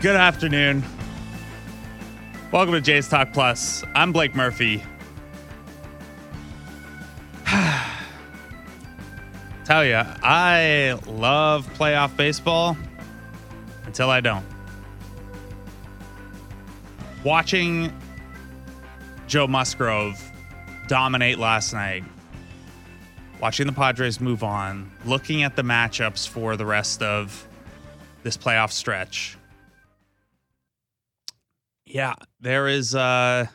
good afternoon. Welcome to Jays Talk Plus. I'm Blake Murphy. Tell you, I love playoff baseball until I don't. Watching Joe Musgrove dominate last night, watching the Padres move on, looking at the matchups for the rest of this playoff stretch. Yeah, there is uh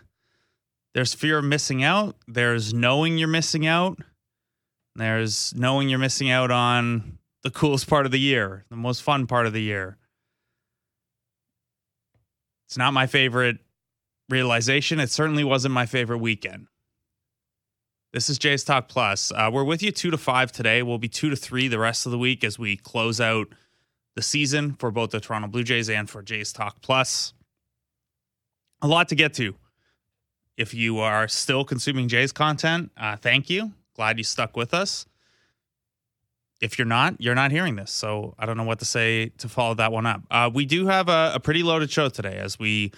there's fear of missing out, there's knowing you're missing out. There's knowing you're missing out on the coolest part of the year, the most fun part of the year. It's not my favorite realization. It certainly wasn't my favorite weekend. This is Jays Talk Plus. Uh, we're with you two to five today. We'll be two to three the rest of the week as we close out the season for both the Toronto Blue Jays and for Jays Talk Plus. A lot to get to. If you are still consuming Jays content, uh, thank you. Glad you stuck with us. If you're not, you're not hearing this. So I don't know what to say to follow that one up. Uh, we do have a, a pretty loaded show today as we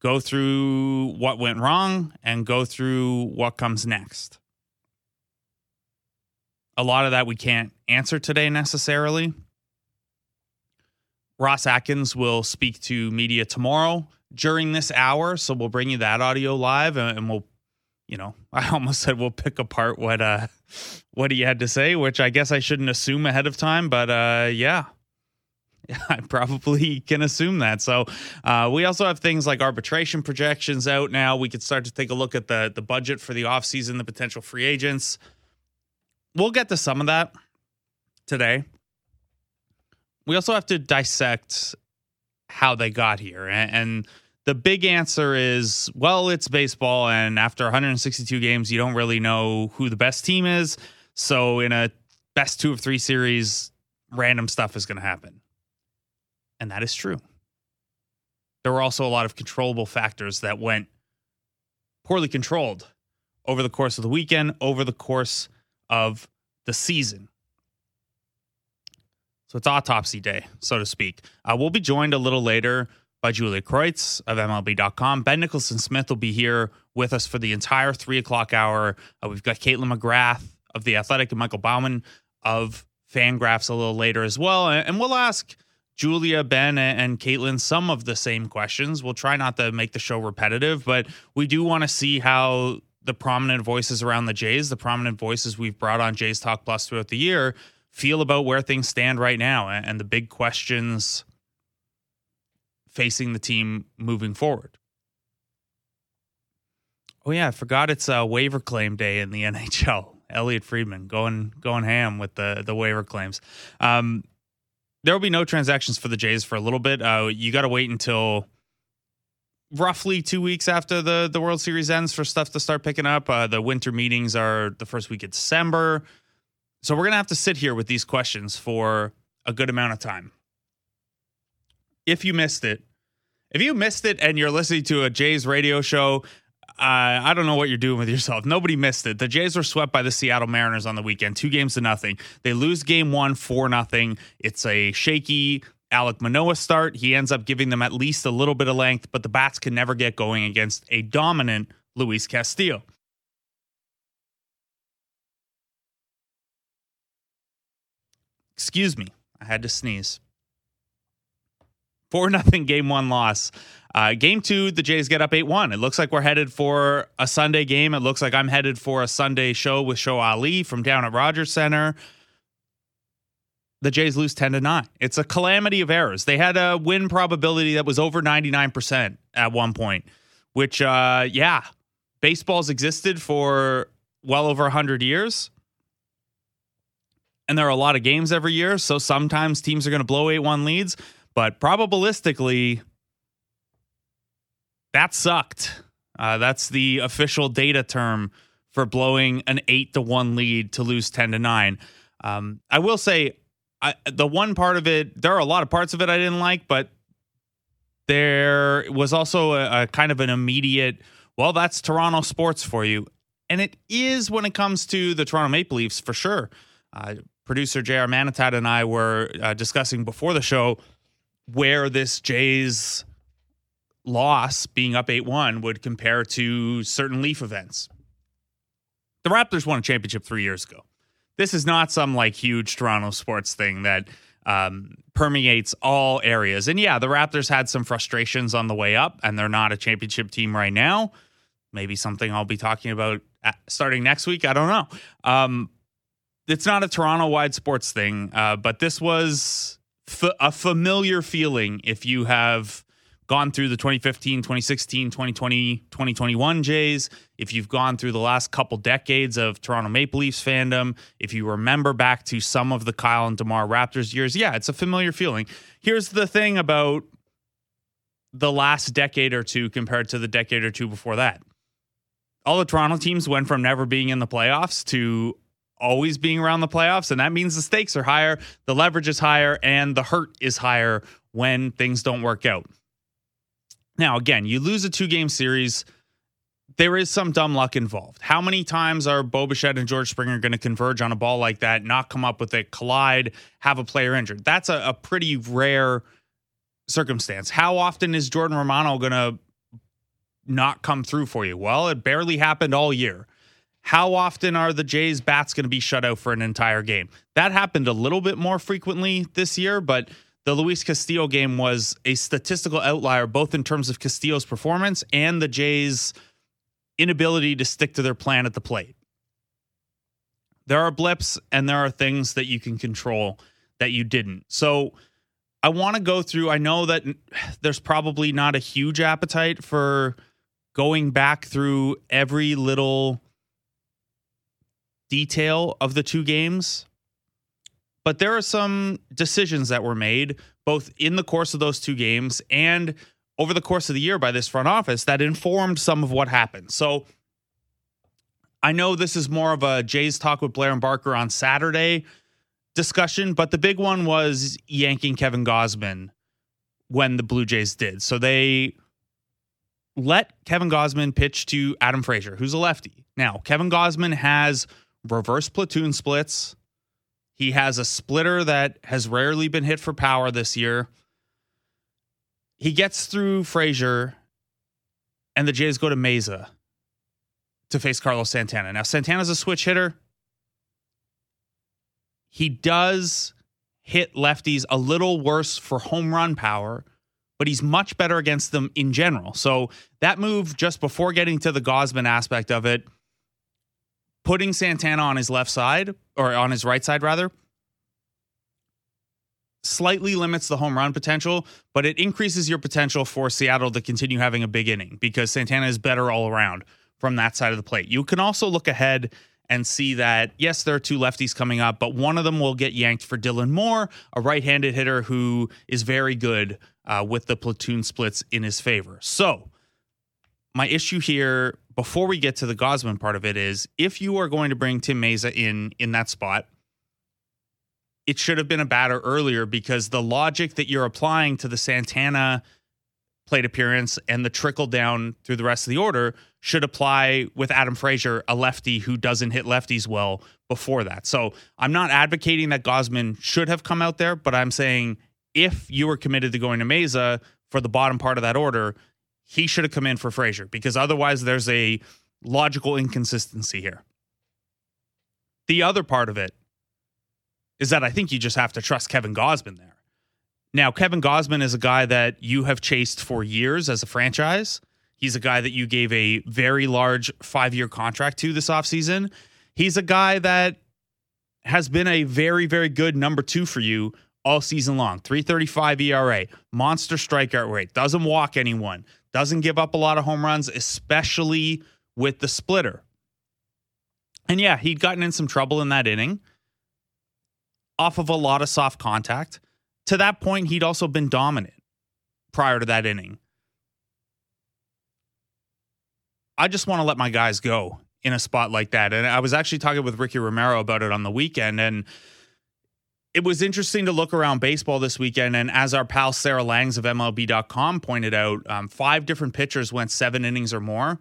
go through what went wrong and go through what comes next. A lot of that we can't answer today necessarily. Ross Atkins will speak to media tomorrow during this hour. So we'll bring you that audio live and we'll, you know, I almost said we'll pick apart what uh what he had to say, which I guess I shouldn't assume ahead of time, but uh yeah. Yeah, I probably can assume that. So uh, we also have things like arbitration projections out now. We could start to take a look at the the budget for the offseason, the potential free agents. We'll get to some of that today. We also have to dissect how they got here. And, and the big answer is well, it's baseball. And after 162 games, you don't really know who the best team is. So in a best two of three series, random stuff is going to happen. And that is true. There were also a lot of controllable factors that went poorly controlled over the course of the weekend, over the course of the season. So it's autopsy day, so to speak. Uh, we'll be joined a little later by Julia Kreutz of MLB.com. Ben Nicholson Smith will be here with us for the entire three o'clock hour. Uh, we've got Kaitlyn McGrath of The Athletic and Michael Baumann of Fangraphs a little later as well. And we'll ask Julia, Ben, and Kaitlyn some of the same questions. We'll try not to make the show repetitive, but we do want to see how the prominent voices around the Jays, the prominent voices we've brought on Jays Talk Plus throughout the year, feel about where things stand right now and the big questions facing the team moving forward. Oh yeah, I forgot it's a waiver claim day in the NHL. Elliotte Friedman going going ham with the the waiver claims. Um, there will be no transactions for the Jays for a little bit. Uh, you got to wait until roughly two weeks after the the World Series ends for stuff to start picking up. Uh, the winter meetings are the first week of December, so we're gonna have to sit here with these questions for a good amount of time. If you missed it, if you missed it and you're listening to a Jays radio show, uh, I don't know what you're doing with yourself. Nobody missed it. The Jays were swept by the Seattle Mariners on the weekend, two games to nothing. They lose game one, four nothing. It's a shaky Alek Manoah start. He ends up giving them at least a little bit of length, but the bats can never get going against a dominant Luis Castillo. Excuse me, I had to sneeze. 4 nothing game one loss. Uh, game two, the Jays get up 8 1. It looks like we're headed for a Sunday game. It looks like I'm headed for a Sunday show with Show Ali from down at Rogers Center. The Jays lose 10 to 9. It's a calamity of errors. They had a win probability that was over 99% at one point, which, uh, yeah, baseball's existed for well over 100 years. And there are a lot of games every year. So sometimes teams are going to blow 8 1 leads. But probabilistically, that sucked. Uh, that's the official data term for blowing an eight to one lead to lose 10 to nine. Um, I will say, I, the one part of it, there are a lot of parts of it I didn't like, but there was also a, a kind of an immediate, well, that's Toronto sports for you. And it is when it comes to the Toronto Maple Leafs for sure. Uh, producer JR Manitat and I were uh, discussing before the show where this Jays loss being up 8-1 would compare to certain Leaf events. The Raptors won a championship 3 years ago. This is not some like huge Toronto sports thing that um, permeates all areas. And yeah, the Raptors had some frustrations on the way up, and they're not a championship team right now. Maybe something I'll be talking about starting next week. I don't know. Um, it's not a Toronto wide sports thing, uh, but this was f- a familiar feeling if you have gone through the 2015, 2016, 2020, 2021 Jays, if you've gone through the last couple decades of Toronto Maple Leafs fandom, if you remember back to some of the Kyle and DeMar Raptors years, yeah, it's a familiar feeling. Here's the thing about the last decade or two compared to the decade or two before that. All the Toronto teams went from never being in the playoffs to always being around the playoffs. And that means the stakes are higher, the leverage is higher, and the hurt is higher when things don't work out. Now, again, you lose a two game series. There is some dumb luck involved. How many times are Bo Bichette and George Springer going to converge on a ball like that, not come up with it, collide, have a player injured? That's a, a pretty rare circumstance. How often is Jordan Romano going to not come through for you? Well, it barely happened all year. How often are the Jays bats going to be shut out for an entire game? That happened a little bit more frequently this year, but the Luis Castillo game was a statistical outlier, both in terms of Castillo's performance and the Jays' inability to stick to their plan at the plate. There are blips and there are things that you can control that you didn't. So I want to go through. I know that there's probably not a huge appetite for going back through every little detail of the two games but there are some decisions that were made both in the course of those two games and over the course of the year by this front office that informed some of what happened. So I know this is more of a Jays talk with Blair and Barker on Saturday discussion, but the big one was yanking Kevin Gausman when the Blue Jays did. So they let Kevin Gausman pitch to Adam Frazier, who's a lefty. Now, Kevin Gausman has reverse platoon splits he has a splitter that has rarely been hit for power this year. He gets through Frazier, and the Jays go to Mayza to face Carlos Santana. Now, Santana's a switch hitter. He does hit lefties a little worse for home run power, but he's much better against them in general. So that move just before getting to the Gausman aspect of it putting Santana on his left side or on his right side rather slightly limits the home run potential, but it increases your potential for Seattle to continue having a big inning because Santana is better all around from that side of the plate. You can also look ahead and see that yes, there are two lefties coming up, but one of them will get yanked for Dylan Moore, a right-handed hitter who is very good uh, with the platoon splits in his favor. So my issue here before we get to the Gausman part of it is if you are going to bring Tim Mayza in in that spot, it should have been a batter earlier because the logic that you're applying to the Santana plate appearance and the trickle down through the rest of the order should apply with Adam Frazier, a lefty who doesn't hit lefties well before that. So I'm not advocating that Gausman should have come out there, but I'm saying if you were committed to going to Mayza for the bottom part of that order, he should have come in for Frazier because otherwise there's a logical inconsistency here. The other part of it is that I think you just have to trust Kevin Gausman there. Now, Kevin Gausman is a guy that you have chased for years as a franchise. He's a guy that you gave a very large five year contract to this offseason. He's a guy that has been a very, very good number two for you all season long 335 ERA, monster strikeout rate, doesn't walk anyone, doesn't give up a lot of home runs, especially with the splitter. And yeah, he'd gotten in some trouble in that inning off of a lot of soft contact. To that point, he'd also been dominant prior to that inning. I just want to let my guys go in a spot like that. And I was actually talking with Ricky Romero about it on the weekend. And it was interesting to look around baseball this weekend. And as our pal Sarah Langs of MLB.com pointed out, um, five different pitchers went seven innings or more.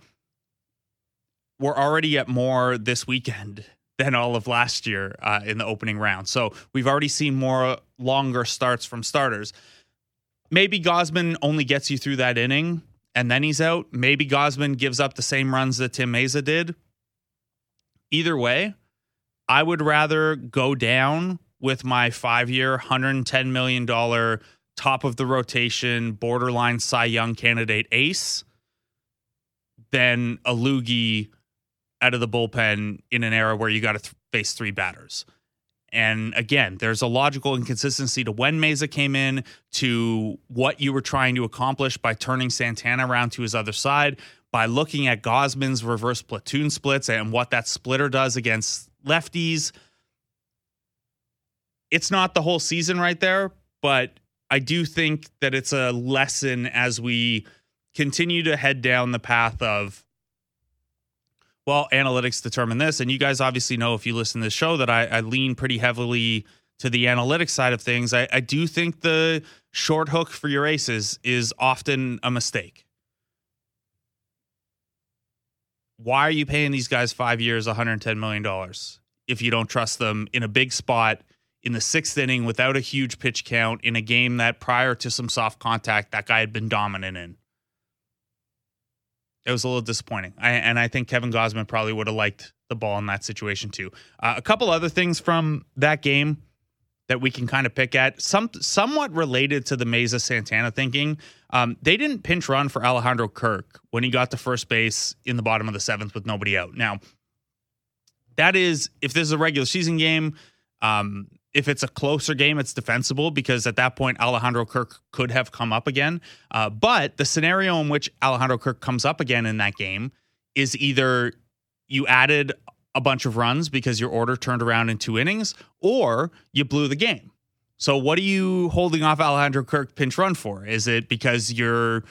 We're already at more this weekend than all of last year uh, in the opening round. So we've already seen more longer starts from starters. maybe Gausman only gets you through that inning and then he's out. Maybe Gausman gives up the same runs that Tim Mayza did. Either way, I would rather go down with my five year, $110 million top of the rotation, borderline Cy Young candidate ace than a loogie out of the bullpen in an era where you got to th- face three batters. And again, there's a logical inconsistency to when Mayza came in, to what you were trying to accomplish by turning Santana around to his other side, by looking at Gausman's reverse platoon splits and what that splitter does against lefties. It's not the whole season right there, but I do think that it's a lesson as we continue to head down the path of well, analytics determine this. And you guys obviously know if you listen to this show that I, I lean pretty heavily to the analytics side of things. I, I do think the short hook for your aces is often a mistake. Why are you paying these guys five years, $110 million if you don't trust them in a big spot in the sixth inning without a huge pitch count in a game that prior to some soft contact, that guy had been dominant in? it was a little disappointing. I, and I think Kevin Gausman probably would have liked the ball in that situation too. Uh, a couple other things from that game that we can kind of pick at, some somewhat related to the Mayza Santana thinking. Um, they didn't pinch run for Alejandro Kirk when he got to first base in the bottom of the seventh with nobody out. Now, that is if this is a regular season game. Um, if it's a closer game, it's defensible because at that point, Alejandro Kirk could have come up again. Uh, but the scenario in which Alejandro Kirk comes up again in that game is either you added a bunch of runs because your order turned around in two innings, or you blew the game. So, what are you holding off Alejandro Kirk pinch run for? Is it because you're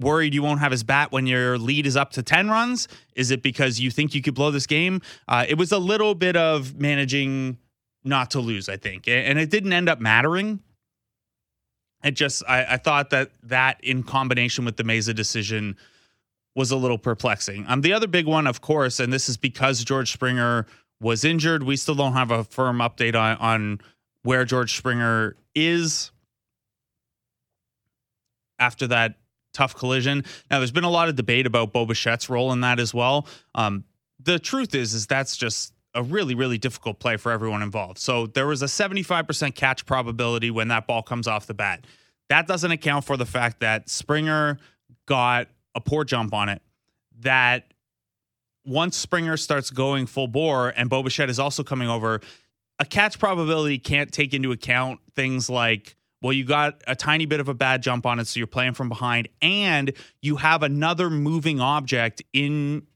worried you won't have his bat when your lead is up to 10 runs? Is it because you think you could blow this game? Uh, it was a little bit of managing not to lose, I think. And it didn't end up mattering. It just, I, I thought that that in combination with the Mayza decision was a little perplexing. Um, the other big one, of course, and this is because George Springer was injured. We still don't have a firm update on, on where George Springer is after that tough collision. Now, there's been a lot of debate about Bo Bichette's role in that as well. Um, the truth is, is that's just a really, really difficult play for everyone involved. So there was a 75% catch probability when that ball comes off the bat. That doesn't account for the fact that Springer got a poor jump on it. That once Springer starts going full bore and Bo Bichette is also coming over, a catch probability can't take into account things like, well, you got a tiny bit of a bad jump on it, so you're playing from behind, and you have another moving object in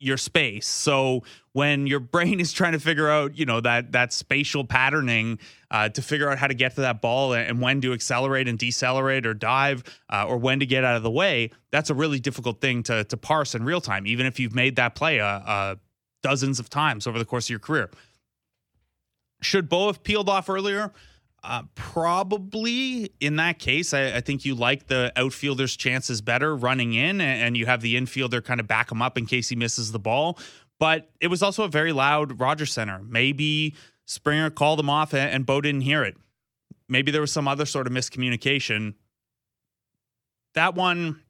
your space. So when your brain is trying to figure out, you know, that that spatial patterning uh, to figure out how to get to that ball and when to accelerate and decelerate or dive uh, or when to get out of the way, that's a really difficult thing to to parse in real time. Even if you've made that play uh, uh dozens of times over the course of your career. Should Bo have peeled off earlier? Uh, probably in that case, I, I, think you like the outfielder's chances better running in, and, and you have the infielder kind of back him up in case he misses the ball. But it was also a very loud Rogers Center. Maybe Springer called him off, and, and Bo didn't hear it. Maybe there was some other sort of miscommunication. That one,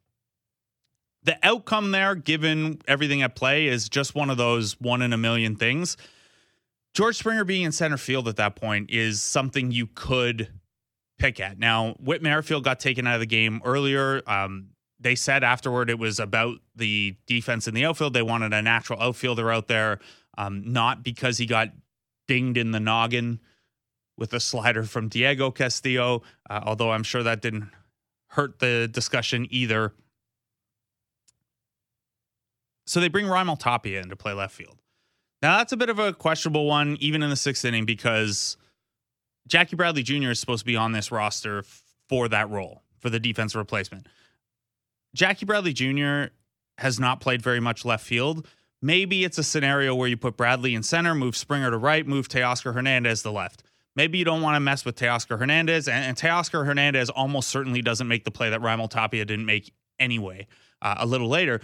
the outcome there, given everything at play, is just one of those one in a million things. George Springer being in center field at that point is something you could pick at. Now, Whit Merrifield got taken out of the game earlier. Um, they said afterward it was about the defense in the outfield. They wanted a natural outfielder out there, um, not because he got dinged in the noggin with a slider from Diego Castillo, uh, although I'm sure that didn't hurt the discussion either. So they bring Raimel Tapia in to play left field. Now that's a bit of a questionable one, even in the sixth inning, because Jackie Bradley Jr. is supposed to be on this roster for that role for the defensive replacement. Jackie Bradley Jr. has not played very much left field. Maybe it's a scenario where you put Bradley in center, move Springer to right, move Teoscar Hernandez to left. Maybe you don't want to mess with Teoscar Hernandez, and, and Teoscar Hernandez almost certainly doesn't make the play that Raimel Tapia didn't make anyway. Uh, a little later,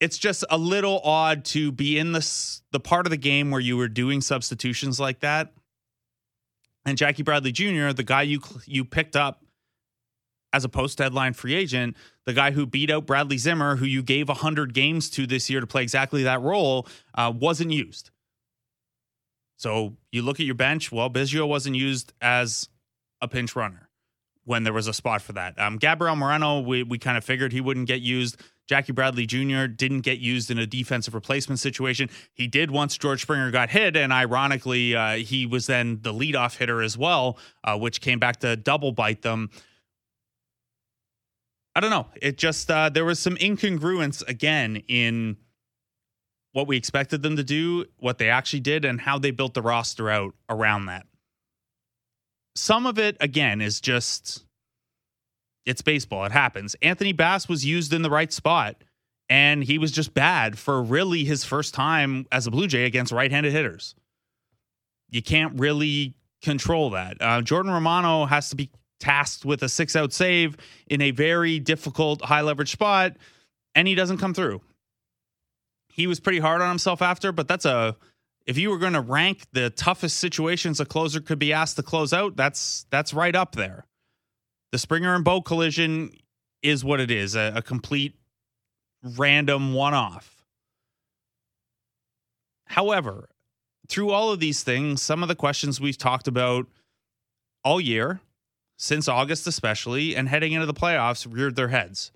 it's just a little odd to be in this the part of the game where you were doing substitutions like that. And Jackie Bradley Jr., the guy you you picked up as a post deadline free agent, the guy who beat out Bradley Zimmer, who you gave 100 games to this year to play exactly that role, uh, wasn't used. So you look at your bench. Well, Biggio wasn't used as a pinch runner when there was a spot for that. Um, Gabriel Moreno, we, we kind of figured he wouldn't get used. Jackie Bradley Jr. didn't get used in a defensive replacement situation. He did once George Springer got hit, and ironically, uh, he was then the leadoff hitter as well, uh, which came back to double bite them. I don't know. It just uh, there was some incongruence again in what we expected them to do, what they actually did, and how they built the roster out around that. Some of it, again, is just it's baseball. It happens. Anthony Bass was used in the right spot, and he was just bad for really his first time as a Blue Jay against right handed hitters. You can't really control that. Uh, Jordan Romano has to be tasked with a six out save in a very difficult high leverage spot, and he doesn't come through. He was pretty hard on himself after, but that's a if you were going to rank the toughest situations a closer could be asked to close out, that's that's right up there the Springer and Bo collision is what it is a, a complete random one off. However, through all of these things, some of the questions we've talked about all year, since August especially, and heading into the playoffs, reared their heads.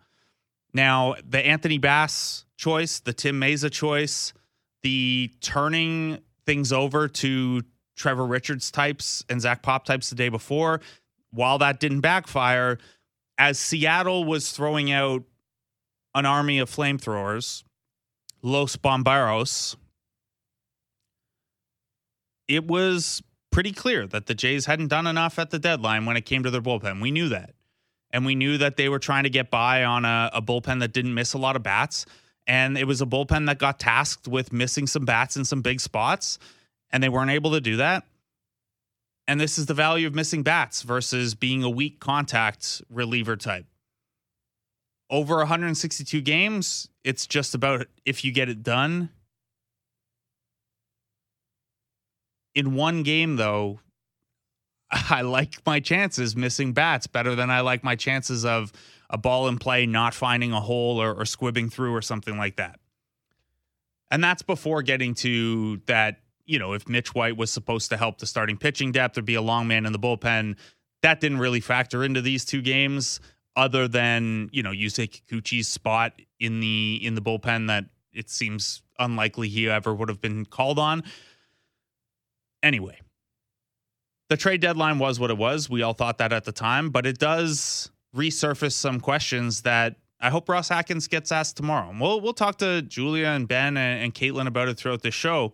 Now, the Anthony Bass choice, the Tim Mayza choice, the turning things over to Trevor Richards types and Zach Pop types the day before, while that didn't backfire, as Seattle was throwing out an army of flamethrowers, Los Bomberos, it was pretty clear that the Jays hadn't done enough at the deadline when it came to their bullpen. We knew that. And we knew that they were trying to get by on a, a bullpen that didn't miss a lot of bats. And it was a bullpen that got tasked with missing some bats in some big spots. And they weren't able to do that. And this is the value of missing bats versus being a weak contact reliever type. Over 162 games, it's just about if you get it done. In one game, though, I like my chances missing bats better than I like my chances of a ball in play not finding a hole or, or squibbing through or something like that. And that's before getting to that you know, if Mitch White was supposed to help the starting pitching depth or be a long man in the bullpen, that didn't really factor into these two games, other than, you know, Yusei Kikuchi's spot in the in the bullpen that it seems unlikely he ever would have been called on. Anyway, the trade deadline was what it was. We all thought that at the time, but it does resurface some questions that I hope Ross Atkins gets asked tomorrow. And we'll we'll talk to Julia and Ben and, and Kaitlyn about it throughout the show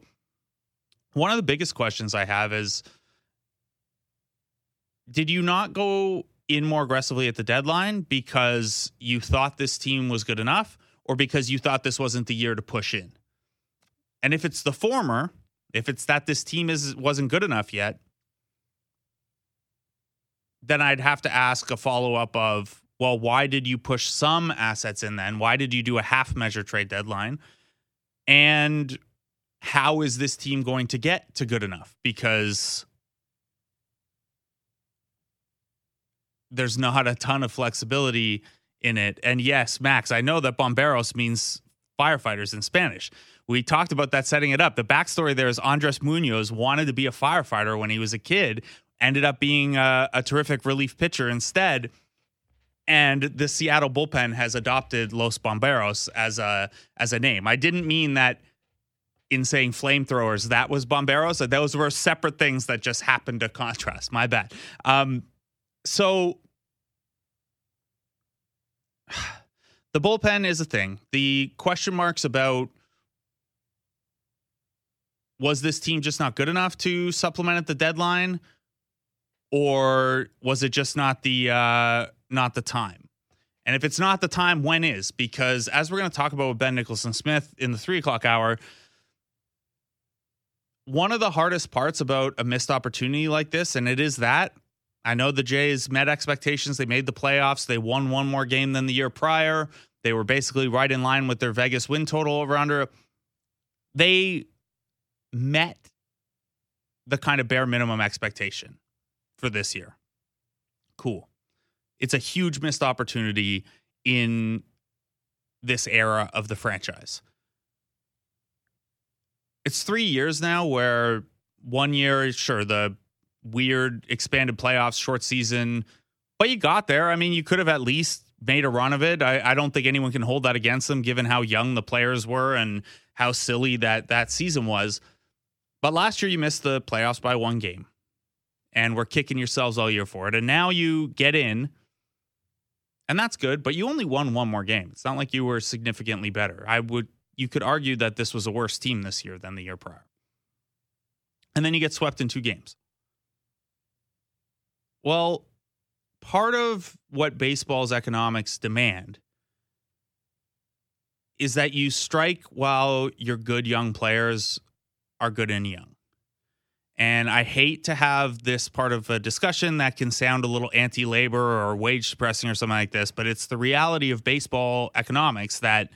one of the biggest questions I have is did you not go in more aggressively at the deadline because you thought this team was good enough or because you thought this wasn't the year to push in? And if it's the former, if it's that this team is wasn't good enough yet, then I'd have to ask a follow-up of, well, why did you push some assets in then? Why did you do a half measure trade deadline? And how is this team going to get to good enough? Because there's not a ton of flexibility in it. And yes, Max, I know that bomberos means firefighters in Spanish. We talked about that setting it up. The backstory there is Andres Munoz wanted to be a firefighter when he was a kid, ended up being a, a terrific relief pitcher instead. And the Seattle bullpen has adopted Los Bomberos as a as a name. I didn't mean that in saying flamethrowers, that was Bomberos. Those were separate things that just happened to contrast. My bad. Um, so the bullpen is a thing. The question marks about was this team just not good enough to supplement at the deadline, or was it just not the uh, not the time? And if it's not the time, when is? Because as we're going to talk about with Ben Nicholson Smith in the three o'clock hour, one of the hardest parts about a missed opportunity like this, and it is that I know the Jays met expectations. They made the playoffs. They won one more game than the year prior. They were basically right in line with their Vegas win total over under. They met the kind of bare minimum expectation for this year. Cool. It's a huge missed opportunity in this era of the franchise. It's three years now where one year, sure, the weird expanded playoffs, short season, but you got there. I mean, you could have at least made a run of it. I, I don't think anyone can hold that against them, given how young the players were and how silly that that season was. But last year, you missed the playoffs by one game, and we're kicking yourselves all year for it. And now you get in, and that's good. But you only won one more game. It's not like you were significantly better. I would you could argue that this was a worse team this year than the year prior. And then you get swept in two games. Well, part of what baseball's economics demand is that you strike while your good young players are good and young. And I hate to have this part of a discussion that can sound a little anti labor or wage suppressing or something like this, but it's the reality of baseball economics that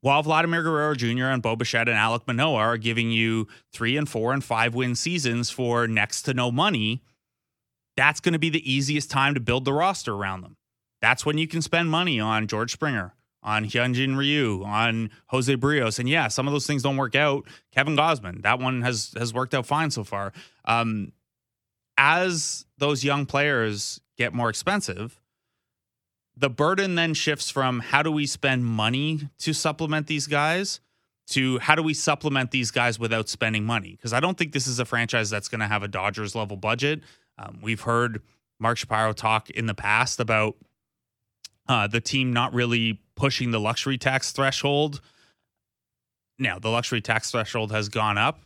while Vladimir Guerrero Jr. and Bo Bichette and Alek Manoah are giving you three and four and five win seasons for next to no money, that's going to be the easiest time to build the roster around them. That's when you can spend money on George Springer, on Hyunjin Ryu, on Jose Berrios, And yeah, some of those things don't work out. Kevin Gausman, that one has has worked out fine so far. Um, as those young players get more expensive, the burden then shifts from how do we spend money to supplement these guys to how do we supplement these guys without spending money? Because I don't think this is a franchise that's going to have a Dodgers level budget. Um, we've heard Mark Shapiro talk in the past about uh, the team not really pushing the luxury tax threshold. Now, the luxury tax threshold has gone up.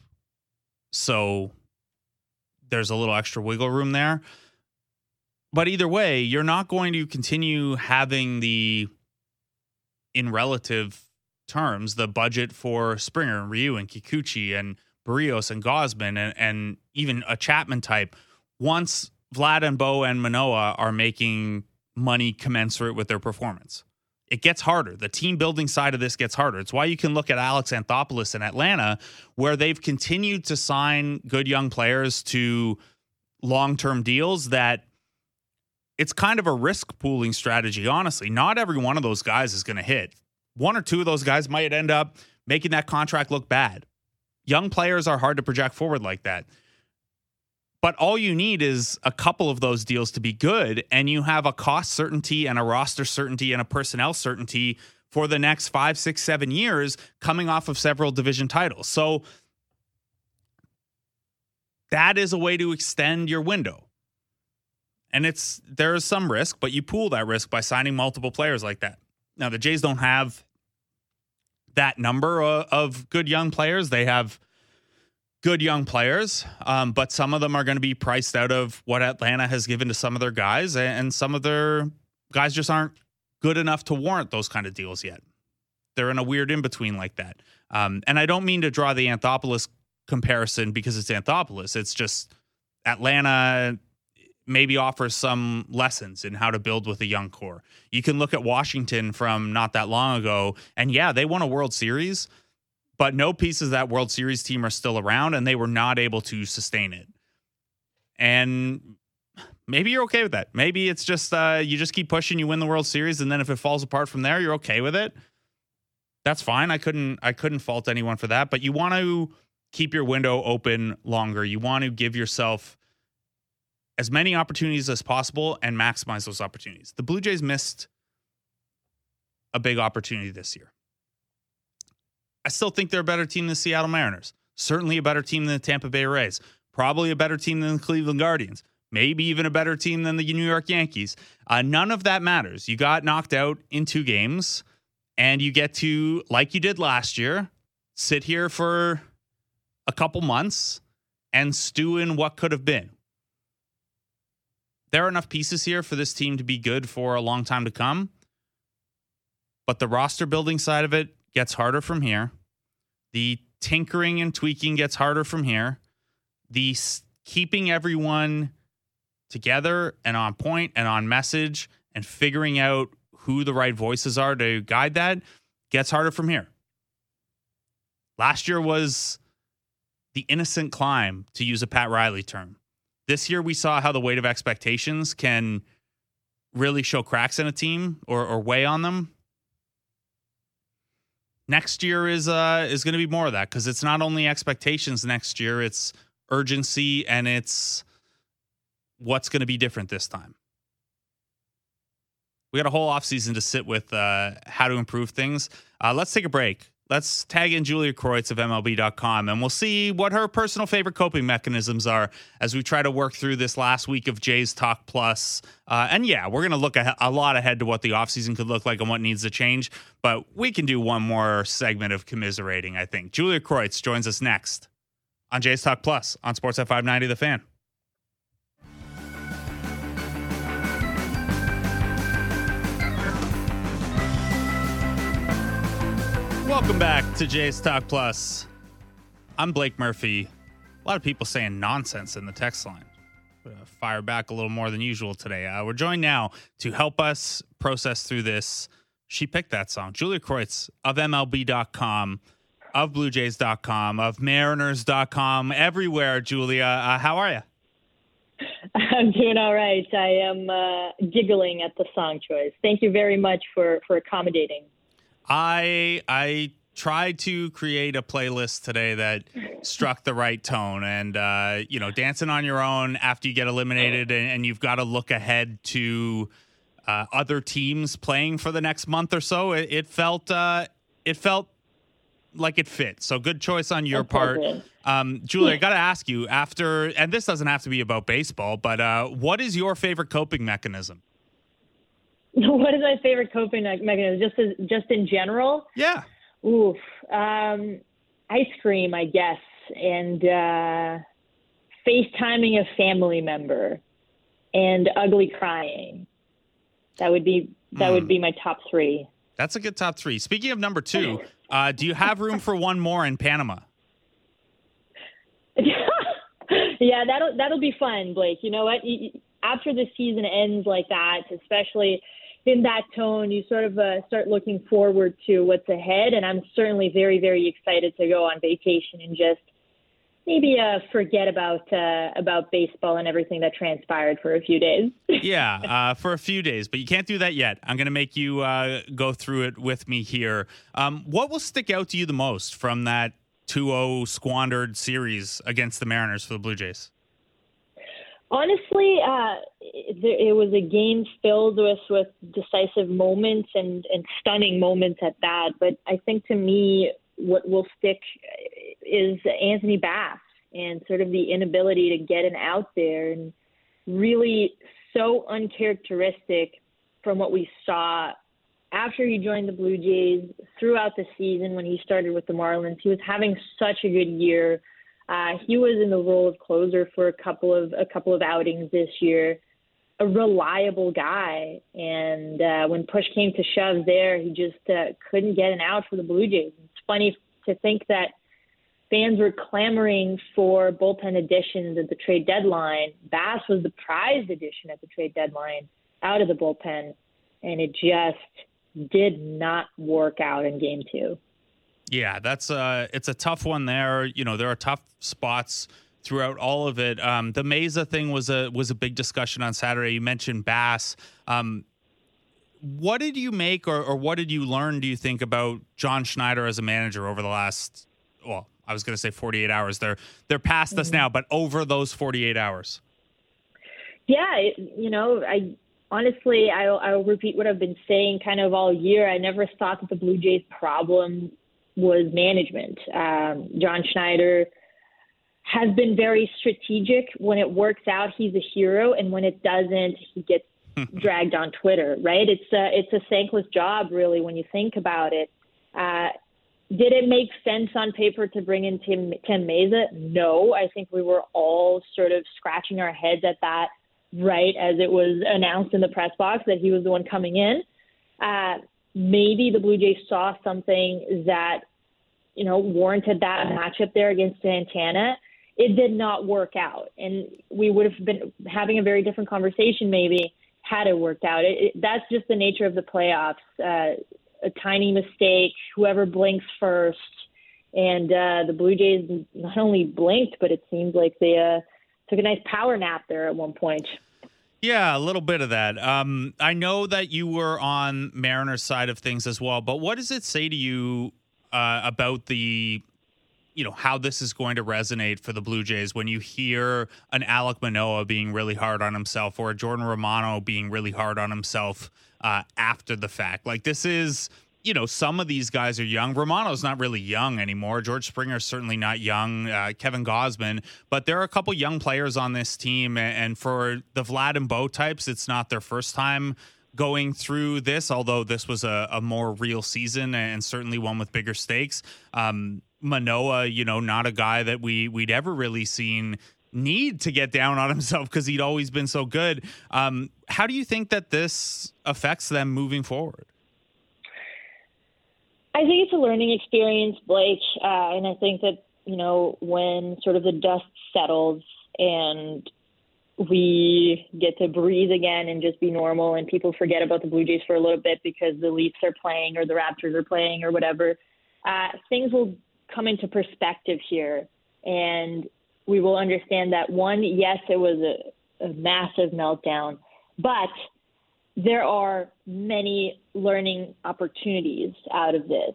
So there's a little extra wiggle room there. But either way, you're not going to continue having the, in relative terms, the budget for Springer and Ryu and Kikuchi and Berrios and Gausman and, and even a Chapman type once Vlad and Bo and Manoah are making money commensurate with their performance. It gets harder. The team building side of this gets harder. It's why you can look at Alex Anthopoulos in Atlanta, where they've continued to sign good young players to long term deals that it's kind of a risk pooling strategy, honestly. Not every one of those guys is going to hit. One or two of those guys might end up making that contract look bad. Young players are hard to project forward like that. But all you need is a couple of those deals to be good, and you have a cost certainty and a roster certainty and a personnel certainty for the next five, six, seven years coming off of several division titles. So that is a way to extend your window. And it's there is some risk, but you pool that risk by signing multiple players like that. Now the Jays don't have that number of good young players. They have good young players, um, but some of them are going to be priced out of what Atlanta has given to some of their guys, and some of their guys just aren't good enough to warrant those kind of deals yet. They're in a weird in between like that. Um, and I don't mean to draw the Anthopoulos comparison because it's Anthopoulos. It's just Atlanta maybe offers some lessons in how to build with a young core. You can look at Washington from not that long ago, and yeah, they won a World Series, but no pieces of that World Series team are still around, and they were not able to sustain it. And maybe you're okay with that. Maybe it's just uh, you just keep pushing, you win the World Series, and then if it falls apart from there, you're okay with it. That's fine. I couldn't I couldn't fault anyone for that. But you want to keep your window open longer. You want to give yourself as many opportunities as possible and maximize those opportunities. The Blue Jays missed a big opportunity this year. I still think they're a better team than the Seattle Mariners. Certainly a better team than the Tampa Bay Rays. Probably a better team than the Cleveland Guardians. Maybe even a better team than the New York Yankees. Uh, none of that matters. You got knocked out in two games, and you get to, like you did last year, sit here for a couple months and stew in what could have been. There are enough pieces here for this team to be good for a long time to come. But the roster building side of it gets harder from here. The tinkering and tweaking gets harder from here. The keeping everyone together and on point and on message and figuring out who the right voices are to guide that gets harder from here. Last year was the innocent climb, to use a Pat Riley term. This year, we saw how the weight of expectations can really show cracks in a team or, or weigh on them. Next year is uh is going to be more of that because it's not only expectations next year, it's urgency and it's what's going to be different this time. We got a whole offseason to sit with uh, how to improve things. Uh, let's take a break let's tag in Julia Kreutz of MLB.com and we'll see what her personal favorite coping mechanisms are as we try to work through this last week of Jays Talk Plus. Uh, and yeah, we're going to look a, a, lot ahead to what the offseason could look like and what needs to change. But we can do one more segment of commiserating, I think. Julia Kreutz joins us next on Jays Talk Plus on Sportsnet 590 The Fan. Welcome back to Jays Talk Plus. I'm Blake Murphy. A lot of people saying nonsense in the text line. Fire back a little more than usual today. Uh, we're joined now to help us process through this. She picked that song. Julia Kreutz of MLB.com, of BlueJays.com, of Mariners.com, everywhere. Julia, uh, how are you? I'm doing all right. I am uh, giggling at the song choice. Thank you very much for, for accommodating. I I tried to create a playlist today that struck the right tone and uh, you know dancing on your own after you get eliminated and, and you've got to look ahead to uh, other teams playing for the next month or so. It, it felt uh, it felt like it fit. So good choice on your part. um, julie i gotta ask you after and this doesn't have to be about baseball but uh, what is your favorite coping mechanism what is my favorite coping mechanism? Just as, just in general? Yeah. Oof. Um, ice cream, I guess, and uh, FaceTiming a family member, and ugly crying. That would be that mm. would hmm. be my top three. That's a good top three. Speaking of number two, uh, do you have room for one more in Panama? yeah, that'll that'll be fun, Blake. You know what? After the season ends like that, especially in that tone, you sort of uh, start looking forward to what's ahead. And I'm certainly very, very excited to go on vacation and just maybe uh, forget about uh, about baseball and everything that transpired for a few days. yeah, uh, for a few days, but you can't do that yet. I'm going to make you uh, go through it with me here. Um, what will stick out to you the most from that 2-0 squandered series against the Mariners for the Blue Jays? Honestly, uh, it, it was a game filled with with decisive moments and and stunning moments at that. But I think to me, what will stick is Anthony Bass and sort of the inability to get an out there and really so uncharacteristic from what we saw after he joined the Blue Jays throughout the season when he started with the Marlins. He was having such a good year uh, he was in the role of closer for a couple of a couple of outings this year. A reliable guy, and uh, when push came to shove, there he just uh, couldn't get an out for the Blue Jays. It's funny to think that fans were clamoring for bullpen additions at the trade deadline. Bass was the prized addition at the trade deadline out of the bullpen, and it just did not work out in Game Two. Yeah, that's uh it's a tough one there. You know, there are tough spots throughout all of it. Um, the Mayza thing was a was a big discussion on Saturday. You mentioned Bass. Um, what did you make or, or what did you learn, do you think, about John Schneider as a manager over the last well, I was gonna say 48 hours. They're they're past mm-hmm. us now, but over those 48 hours. Yeah, it, you know, I honestly, I'll, I'll repeat what I've been saying kind of all year. I never thought that the Blue Jays' problem was management. Um, John Schneider has been very strategic. When it works out, he's a hero, and when it doesn't, he gets dragged on Twitter. Right? It's a it's a thankless job, really, when you think about it. Uh, did it make sense on paper to bring in Tim Tim Mayza? No, I think we were all sort of scratching our heads at that right as it was announced in the press box that he was the one coming in. Uh, maybe the Blue Jays saw something that, you know, warranted that matchup there against Santana. It did not work out. And we would have been having a very different conversation maybe had it worked out. It, it, that's just the nature of the playoffs. Uh, a tiny mistake, whoever blinks first. And uh, the Blue Jays not only blinked, but it seems like they uh, took a nice power nap there at one point. Yeah, a little bit of that. Um, I know that you were on Mariners' side of things as well, but what does it say to you uh, about the, you know, how this is going to resonate for the Blue Jays when you hear an Alek Manoah being really hard on himself or a Jordan Romano being really hard on himself uh, after the fact? Like this is you know, some of these guys are young. Romano's not really young anymore. George Springer's certainly not young. Uh, Kevin Gausman, but there are a couple young players on this team, and for the Vlad and Bo types, it's not their first time going through this. Although this was a, a more real season and certainly one with bigger stakes. Um, Manoah, you know, not a guy that we we'd ever really seen need to get down on himself because he'd always been so good. Um, how do you think that this affects them moving forward? I think it's a learning experience, Blake, uh, and I think that you know when sort of the dust settles and we get to breathe again and just be normal, and people forget about the Blue Jays for a little bit because the Leafs are playing or the Raptors are playing or whatever. Uh, things will come into perspective here, and we will understand that one, yes, it was a, a massive meltdown, but there are many learning opportunities out of this.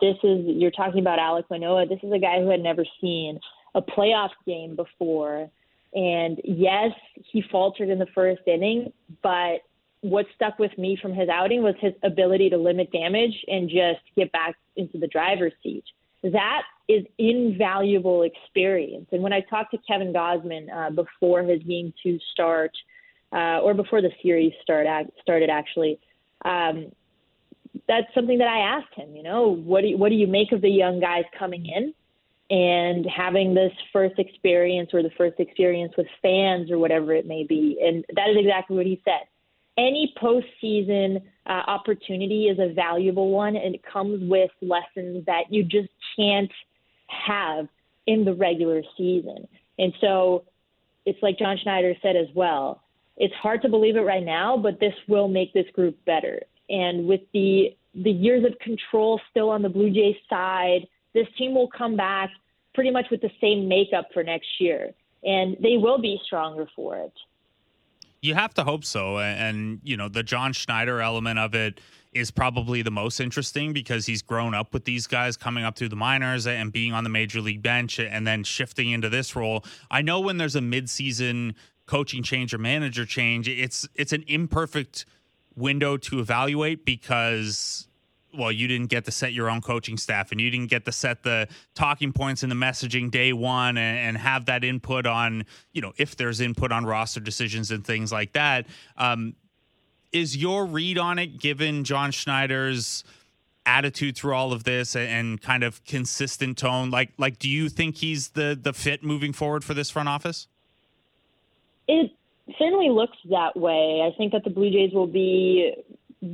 This is, you're talking about Alek Manoah. This is a guy who had never seen a playoff game before. And yes, he faltered in the first inning, but what stuck with me from his outing was his ability to limit damage and just get back into the driver's seat. That is invaluable experience. And when I talked to Kevin Gausman uh, before his game two start, uh, or before the series start started actually. Um, that's something that I asked him. You know, what do you, what do you make of the young guys coming in and having this first experience or the first experience with fans or whatever it may be? And that is exactly what he said. Any postseason uh, opportunity is a valuable one, and it comes with lessons that you just can't have in the regular season. And so it's like John Schneider said as well it's hard to believe it right now, but this will make this group better. And with the the years of control still on the Blue Jays side, this team will come back pretty much with the same makeup for next year, and they will be stronger for it. You have to hope so, and you know the John Schneider element of it is probably the most interesting because he's grown up with these guys coming up through the minors and being on the major league bench and then shifting into this role. I know when there's a midseason coaching change or manager change, it's it's an imperfect window to evaluate because well, you didn't get to set your own coaching staff and you didn't get to set the talking points and the messaging day one and, and have that input on, you know, if there's input on roster decisions and things like that. Um, is your read on it given John Schneider's attitude through all of this and, and kind of consistent tone? Like, like, do you think he's the the fit moving forward for this front office? It certainly looks that way. I think that the Blue Jays will be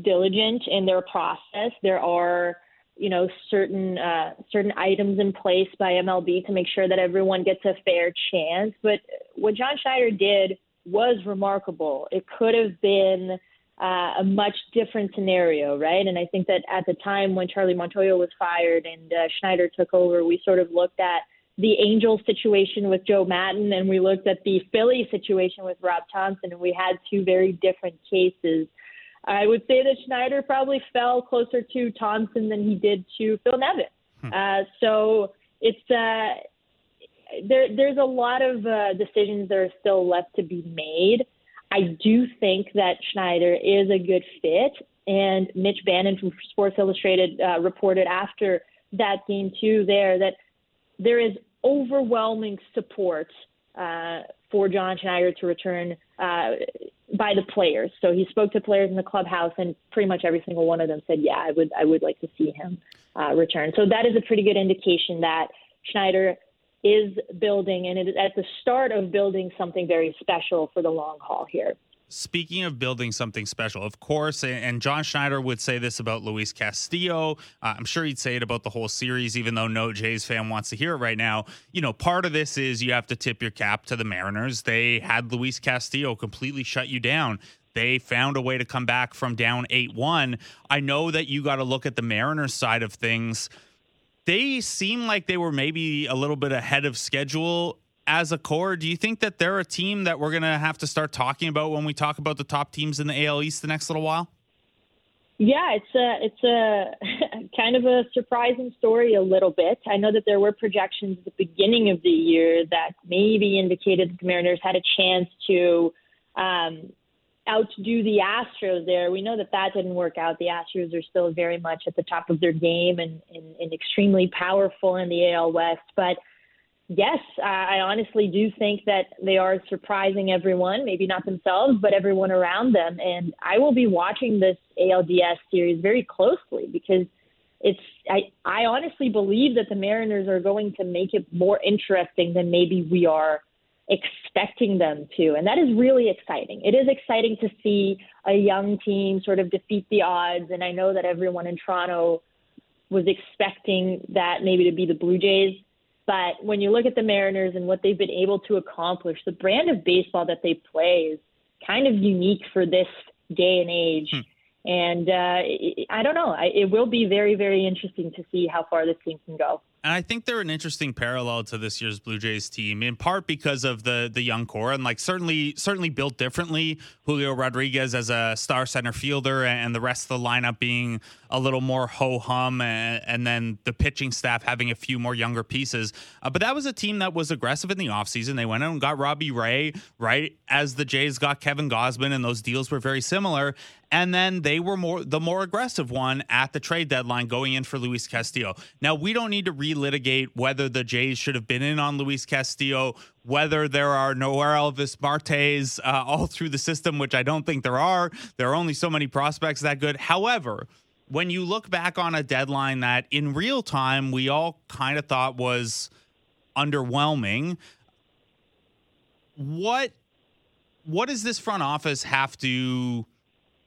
diligent in their process. There are, you know, certain uh, certain items in place by MLB to make sure that everyone gets a fair chance. But what John Schneider did was remarkable. It could have been uh, a much different scenario, right? And I think that at the time when Charlie Montoyo was fired and uh, Schneider took over, we sort of looked at the Angel situation with Joe Maddon and we looked at the Philly situation with Rob Thompson, and we had two very different cases. I would say that Schneider probably fell closer to Thompson than he did to Phil Nevin. Hmm. Uh, so it's uh, there. There's a lot of uh, decisions that are still left to be made. I do think that Schneider is a good fit, and Mitch Bannon from Sports Illustrated uh, reported after that game too there that there is overwhelming support uh, for John Schneider to return uh, by the players. So he spoke to players in the clubhouse, and pretty much every single one of them said, "Yeah, I would, I would like to see him uh, return." So that is a pretty good indication that Schneider is building, and it is at the start of building something very special for the long haul here. Speaking of building something special, of course, and John Schneider would say this about Luis Castillo. Uh, I'm sure he'd say it about the whole series, even though no Jays fan wants to hear it right now. You know, part of this is you have to tip your cap to the Mariners. They had Luis Castillo completely shut you down. They found a way to come back from down 8 1. I know that you got to look at the Mariners side of things. They seem like they were maybe a little bit ahead of schedule as a core, do you think that they're a team that we're going to have to start talking about when we talk about the top teams in the AL East the next little while? Yeah, it's a it's a kind of a surprising story a little bit. I know that there were projections at the beginning of the year that maybe indicated the Mariners had a chance to um, outdo the Astros there. We know that that didn't work out. The Astros are still very much at the top of their game and, and, and extremely powerful in the AL West. But yes, I honestly do think that they are surprising everyone, maybe not themselves, but everyone around them. And I will be watching this ALDS series very closely because it's I, I honestly believe that the Mariners are going to make it more interesting than maybe we are expecting them to. And that is really exciting. It is exciting to see a young team sort of defeat the odds. And I know that everyone in Toronto was expecting that maybe to be the Blue Jays. But when you look at the Mariners and what they've been able to accomplish, the brand of baseball that they play is kind of unique for this day and age. Hmm. And uh, I don't know. It will be very, very interesting to see how far this team can go. And I think they're an interesting parallel to this year's Blue Jays team, in part because of the the young core and like certainly certainly built differently. Julio Rodriguez as a star center fielder, and the rest of the lineup being a little more ho hum, and, and, then the pitching staff having a few more younger pieces. Uh, but that was a team that was aggressive in the offseason. They went out and got Robbie Ray right as the Jays got Kevin Gausman, and those deals were very similar and then they were more the more aggressive one at the trade deadline going in for Luis Castillo. Now we don't need to relitigate whether the Jays should have been in on Luis Castillo, whether there are Noelvi Martes uh, all through the system, which I don't think there are. There are only so many prospects that good. However, when you look back on a deadline that in real time we all kind of thought was underwhelming, what what does this front office have to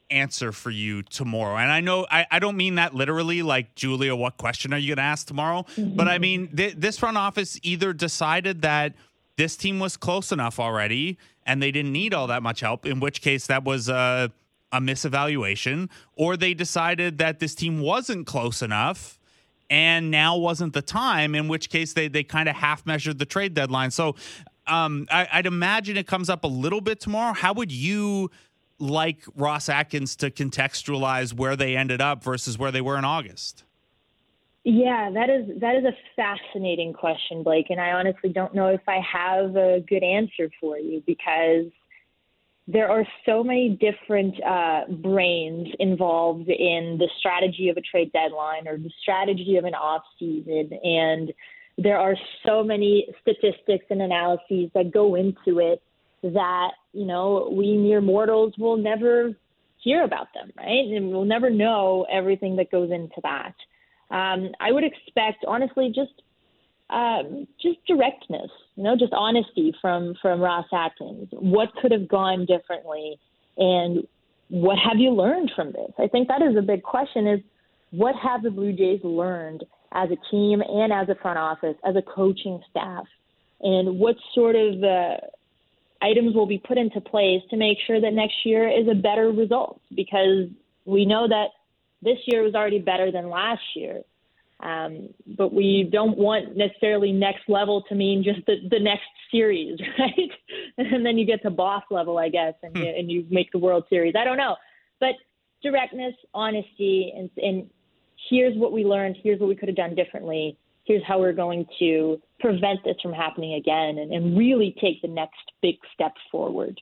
answer for you tomorrow. And I know I, I don't mean that literally, like, Julia, what question are you going to ask tomorrow? Mm-hmm. But I mean, th- this front office either decided that this team was close enough already and they didn't need all that much help, in which case that was a, a misevaluation, or they decided that this team wasn't close enough and now wasn't the time, in which case they, they kind of half measured the trade deadline. So um, I, I'd imagine it comes up a little bit tomorrow. How would you like Ross Atkins to contextualize where they ended up versus where they were in August? Yeah, that is that is a fascinating question, Blake, and I honestly don't know if I have a good answer for you because there are so many different uh, brains involved in the strategy of a trade deadline or the strategy of an off season, and there are so many statistics and analyses that go into it that you know we mere mortals will never hear about them, right? And we'll never know everything that goes into that. Um, I would expect, honestly, just um, just directness, you know, just honesty from from Ross Atkins. What could have gone differently, and what have you learned from this? I think that is a big question: is what have the Blue Jays learned as a team and as a front office, as a coaching staff, and what sort of uh, items will be put into place to make sure that next year is a better result because we know that this year was already better than last year. Um, but we don't want necessarily next level to mean just the, the next series, right? and then you get to boss level, I guess, and, hmm. you, and you make the World Series. I don't know. But directness, honesty, and, and here's what we learned, here's what we could have done differently here's how we're going to prevent this from happening again and, and really take the next big step forward.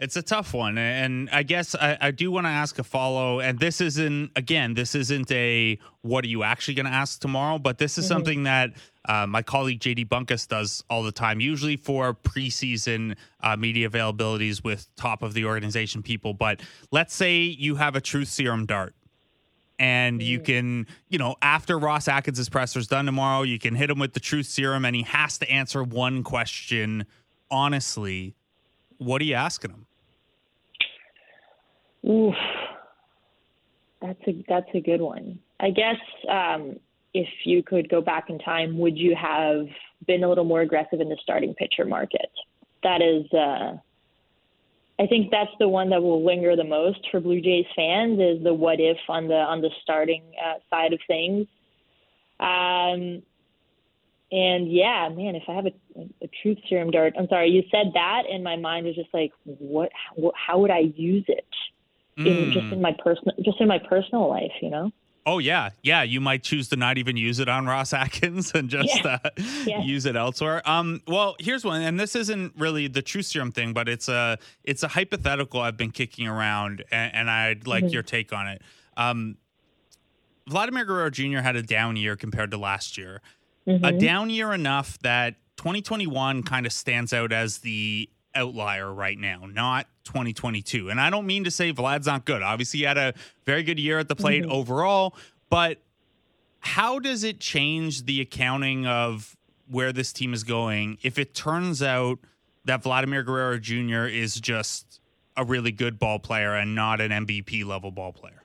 It's a tough one. And I guess I, I do want to ask a follow. And this isn't, again, this isn't a what are you actually going to ask tomorrow, but this is mm-hmm. something that uh, my colleague JD Bunkis does all the time, usually for preseason uh, media availabilities with top of the organization people. But let's say you have a truth serum dart and you mm. can, you know, after Ross Atkins' presser's done tomorrow, you can hit him with the truth serum, and he has to answer one question honestly. What are you asking him? Oof, that's a that's a good one. I guess um, if you could go back in time, would you have been a little more aggressive in the starting pitcher market? That is. Uh, I think that's the one that will linger the most for Blue Jays fans is the what if on the on the starting uh, side of things. Um, And yeah, man, if I have a, a truth serum dart, I'm sorry, you said that, and my mind was just like, what? How, how would I use it? In, mm. Just in my personal, just in my personal life, you know. Oh yeah, yeah. You might choose to not even use it on Ross Atkins and just yeah. Uh, yeah. use it elsewhere. Um, well, here's one, and this isn't really the truth serum thing, but it's a it's a hypothetical I've been kicking around, and, and I'd like mm-hmm. your take on it. Um, Vladimir Guerrero Jr. had a down year compared to last year. Mm-hmm. A down year enough that 2021 kind of stands out as the outlier right now, not 2022. And I don't mean to say Vlad's not good. Obviously, he had a very good year at the plate mm-hmm. overall, but how does it change the accounting of where this team is going if it turns out that Vladimir Guerrero Jr. is just a really good ball player and not an MVP level ball player?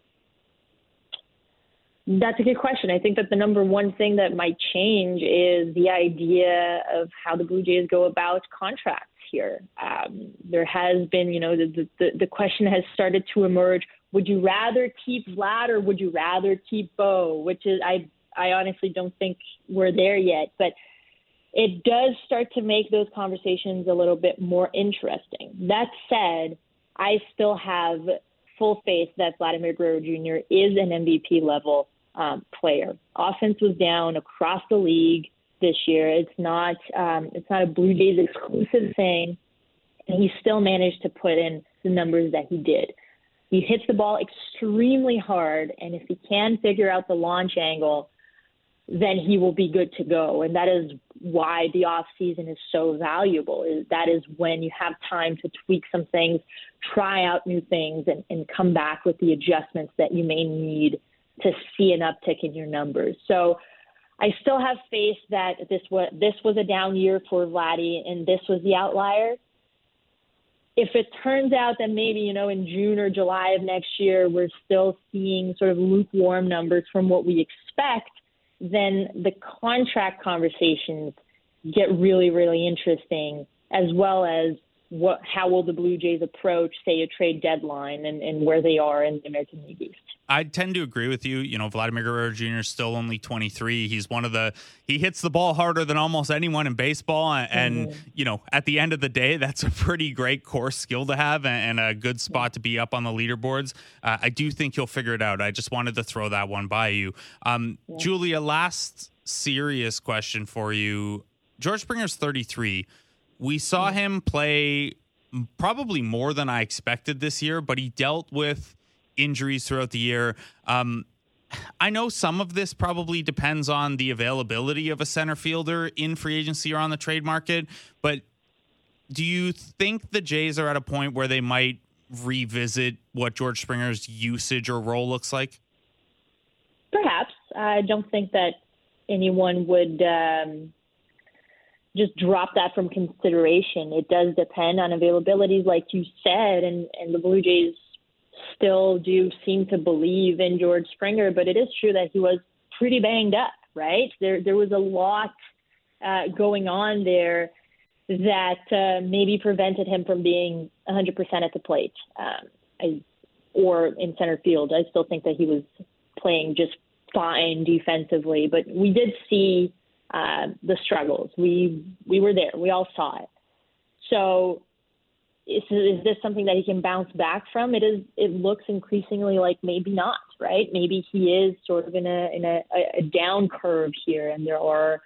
That's a good question. I think that the number one thing that might change is the idea of how the Blue Jays go about contracts here. Um, there has been, you know, the, the, the question has started to emerge. Would you rather keep Vlad or would you rather keep Bo? Which is, I, I honestly don't think we're there yet. But it does start to make those conversations a little bit more interesting. That said, I still have full faith that Vladimir Guerrero Jr. is an MVP level um, player. Offense was down across the league this year. It's not um, it's not a Blue Jays exclusive thing, and he still managed to put in the numbers that he did. He hits the ball extremely hard, and if he can figure out the launch angle, then he will be good to go. And that is why the off season is so valuable. Is that is when you have time to tweak some things, try out new things, and, and come back with the adjustments that you may need to see an uptick in your numbers. So I still have faith that this was this was a down year for Vladdy and this was the outlier. If it turns out that maybe, you know, in June or July of next year we're still seeing sort of lukewarm numbers from what we expect, then the contract conversations get really, really interesting, as well as what how will the Blue Jays approach, say, a trade deadline and, and where they are in the American League East. I tend to agree with you. You know, Vladimir Guerrero Jr. is still only 23. He's one of the he hits the ball harder than almost anyone in baseball, and mm-hmm. you know, at the end of the day, that's a pretty great core skill to have and, a good spot to be up on the leaderboards. Uh, I do think he'll figure it out. I just wanted to throw that one by you, um, yeah. Julia. Last serious question for you. George Springer's 33. We saw mm-hmm. him play probably more than I expected this year, but he dealt with injuries throughout the year. Um, I know some of this probably depends on the availability of a center fielder in free agency or on the trade market, but do you think the Jays are at a point where they might revisit what George Springer's usage or role looks like? Perhaps. I don't think that anyone would um, just drop that from consideration. It does depend on availabilities, like you said, and, and the Blue Jays still do seem to believe in George Springer, but it is true that he was pretty banged up, right? There there was a lot uh, going on there that uh, maybe prevented him from being 100% at the plate um, I, or in center field. I still think that he was playing just fine defensively, but we did see uh, the struggles. We we were there. We all saw it. So is, is this something that he can bounce back from? It is. It looks increasingly like maybe not. Right? Maybe he is sort of in a in a, a down curve here, and there are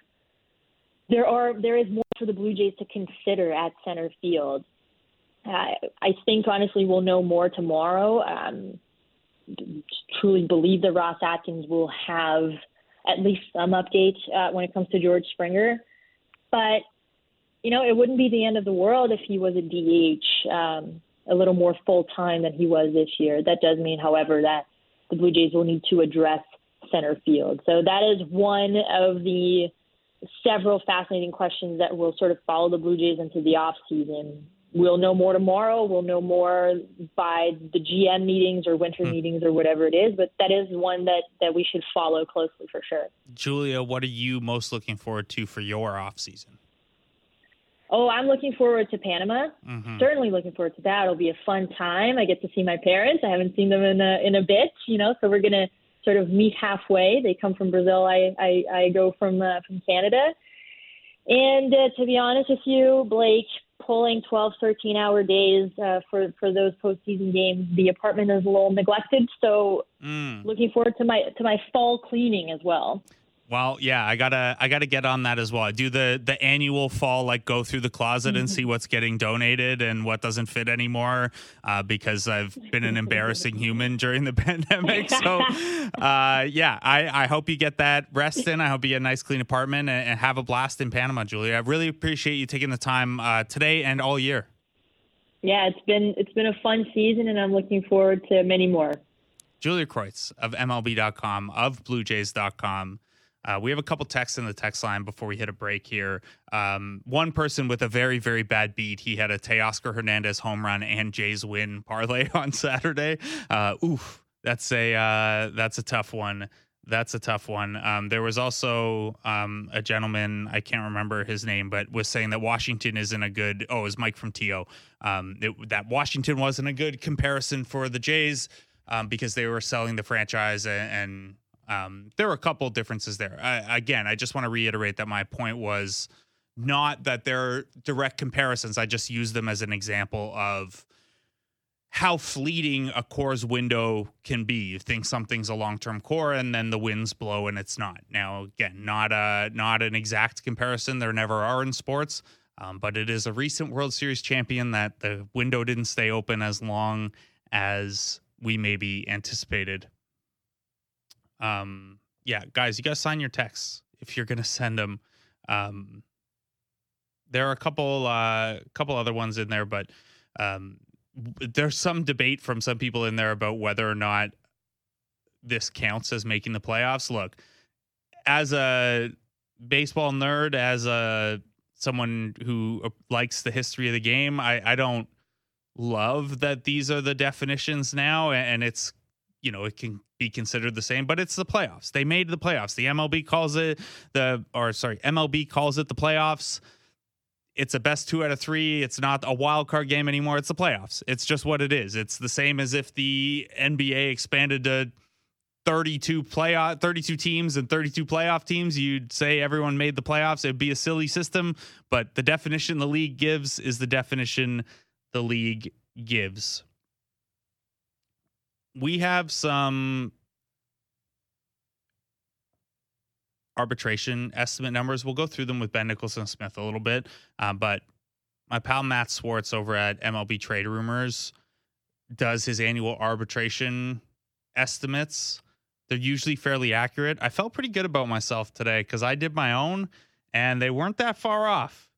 there are there is more for the Blue Jays to consider at center field. I think honestly we'll know more tomorrow. Um, truly believe that Ross Atkins will have at least some update uh, when it comes to George Springer, but you know, it wouldn't be the end of the world if he was a DH um, a little more full time than he was this year. That does mean, however, that the Blue Jays will need to address center field. So that is one of the several fascinating questions that will sort of follow the Blue Jays into the off season. We'll know more tomorrow. We'll know more by the GM meetings or winter mm. meetings or whatever it is. But that is one that that we should follow closely for sure. Julia, what are you most looking forward to for your off season? Oh, I'm looking forward to Panama. Mm-hmm. Certainly looking forward to that. It'll be a fun time. I get to see my parents. I haven't seen them in a in a bit, you know. So we're gonna sort of meet halfway. They come from Brazil. I I, I go from uh, from Canada, And uh, to be honest with you, Blake, pulling 12, 13 hour days uh, for, for those postseason games, the apartment is a little neglected. So mm. looking forward to my to my fall cleaning as well. Well, yeah, I gotta I gotta get on that as well. I do the the annual fall like go through the closet and see what's getting donated and what doesn't fit anymore uh, because I've been an embarrassing human during the pandemic. So, uh, yeah, I I hope you get that rest in. I hope you get a nice clean apartment and, and have a blast in Panama, Julia. I really appreciate you taking the time uh, today and all year. Yeah, it's been it's been a fun season, and I'm looking forward to many more. Julia Kreutz of MLB.com of BlueJays.com. Uh, we have a couple texts in the text line before we hit a break here. Um, one person with a very, very bad beat. He had a Teoscar Hernandez home run and Jays win parlay on Saturday. Uh, oof, that's a uh, that's a tough one. That's a tough one. Um, there was also um, a gentleman I can't remember his name, but was saying that Washington isn't a good. Oh, it was Mike from TO. Um, it, that Washington wasn't a good comparison for the Jays um, because they were selling the franchise and, and um, there are a couple differences there. I, again, I just want to reiterate that my point was not that they're direct comparisons. I just use them as an example of how fleeting a core's window can be. You think something's a long-term core, and then the winds blow, and it's not. Now, again, not a not an exact comparison. There never are in sports, um, but it is a recent World Series champion that the window didn't stay open as long as we maybe anticipated um, yeah, guys, you got to sign your texts if you're gonna send them. Um, there are a couple, uh, couple other ones in there, but um, there's some debate from some people in there about whether or not this counts as making the playoffs. Look, as a baseball nerd, as a someone who uh, likes the history of the game, I, I don't love that these are the definitions now, and it's you know it can be considered the same, but it's the playoffs. They made the playoffs. The MLB calls it the, or sorry, MLB calls it the playoffs. It's a best two out of three. It's not a wild card game anymore. It's the playoffs. It's just what it is. It's the same as if the NBA expanded to 32 playoff 32 teams and 32 playoff teams you'd say everyone made the playoffs it'd be a silly system but the definition the league gives is the definition the league gives we have some arbitration estimate numbers. We'll go through them with Ben Nicholson Smith a little bit, uh, but my pal Matt Swartz over at MLB Trade Rumors does his annual arbitration estimates. They're usually fairly accurate. I felt pretty good about myself today because I did my own and they weren't that far off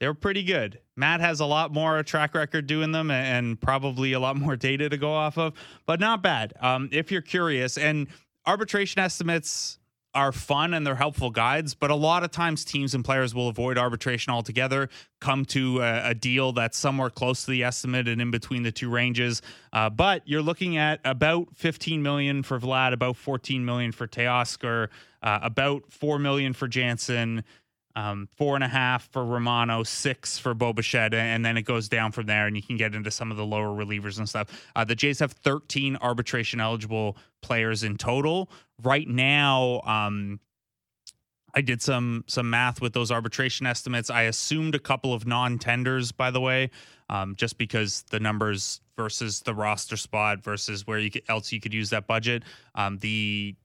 they were pretty good. Matt has a lot more track record doing them and probably a lot more data to go off of, but not bad. Um, if you're curious, and arbitration estimates are fun and they're helpful guides, but a lot of times teams and players will avoid arbitration altogether, come to a, a deal that's somewhere close to the estimate and in between the two ranges. Uh, but you're looking at about 15 million for Vlad, about 14 million for Teoscar, uh, about 4 million for Jansen, um, four and a half for Romano, six for Bo Bichette, and then it goes down from there, and you can get into some of the lower relievers and stuff. Uh, the Jays have 13 arbitration eligible players in total right now. Um, I did some some math with those arbitration estimates. I assumed a couple of non tenders, by the way, um, just because the numbers versus the roster spot versus where you could, else you could use that budget. Um, the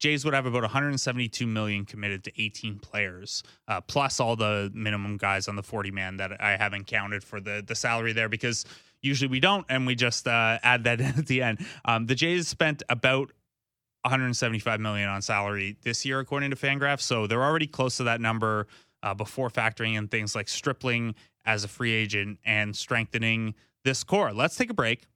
Jays would have about 172 million committed to 18 players, uh, plus all the minimum guys on the 40 man that I haven't counted for the the salary there because usually we don't, and we just uh, add that at the end. Um, the Jays spent about 175 million on salary this year, according to Fangraphs, so they're already close to that number uh, before factoring in things like Stripling as a free agent and strengthening this core. Let's take a break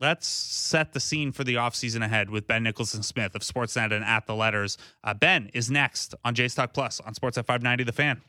let's set the scene for the offseason ahead with Ben Nicholson Smith of Sportsnet and At the Letters. Uh, ben is next on Jays Talk Plus on Sportsnet 590 The Fan.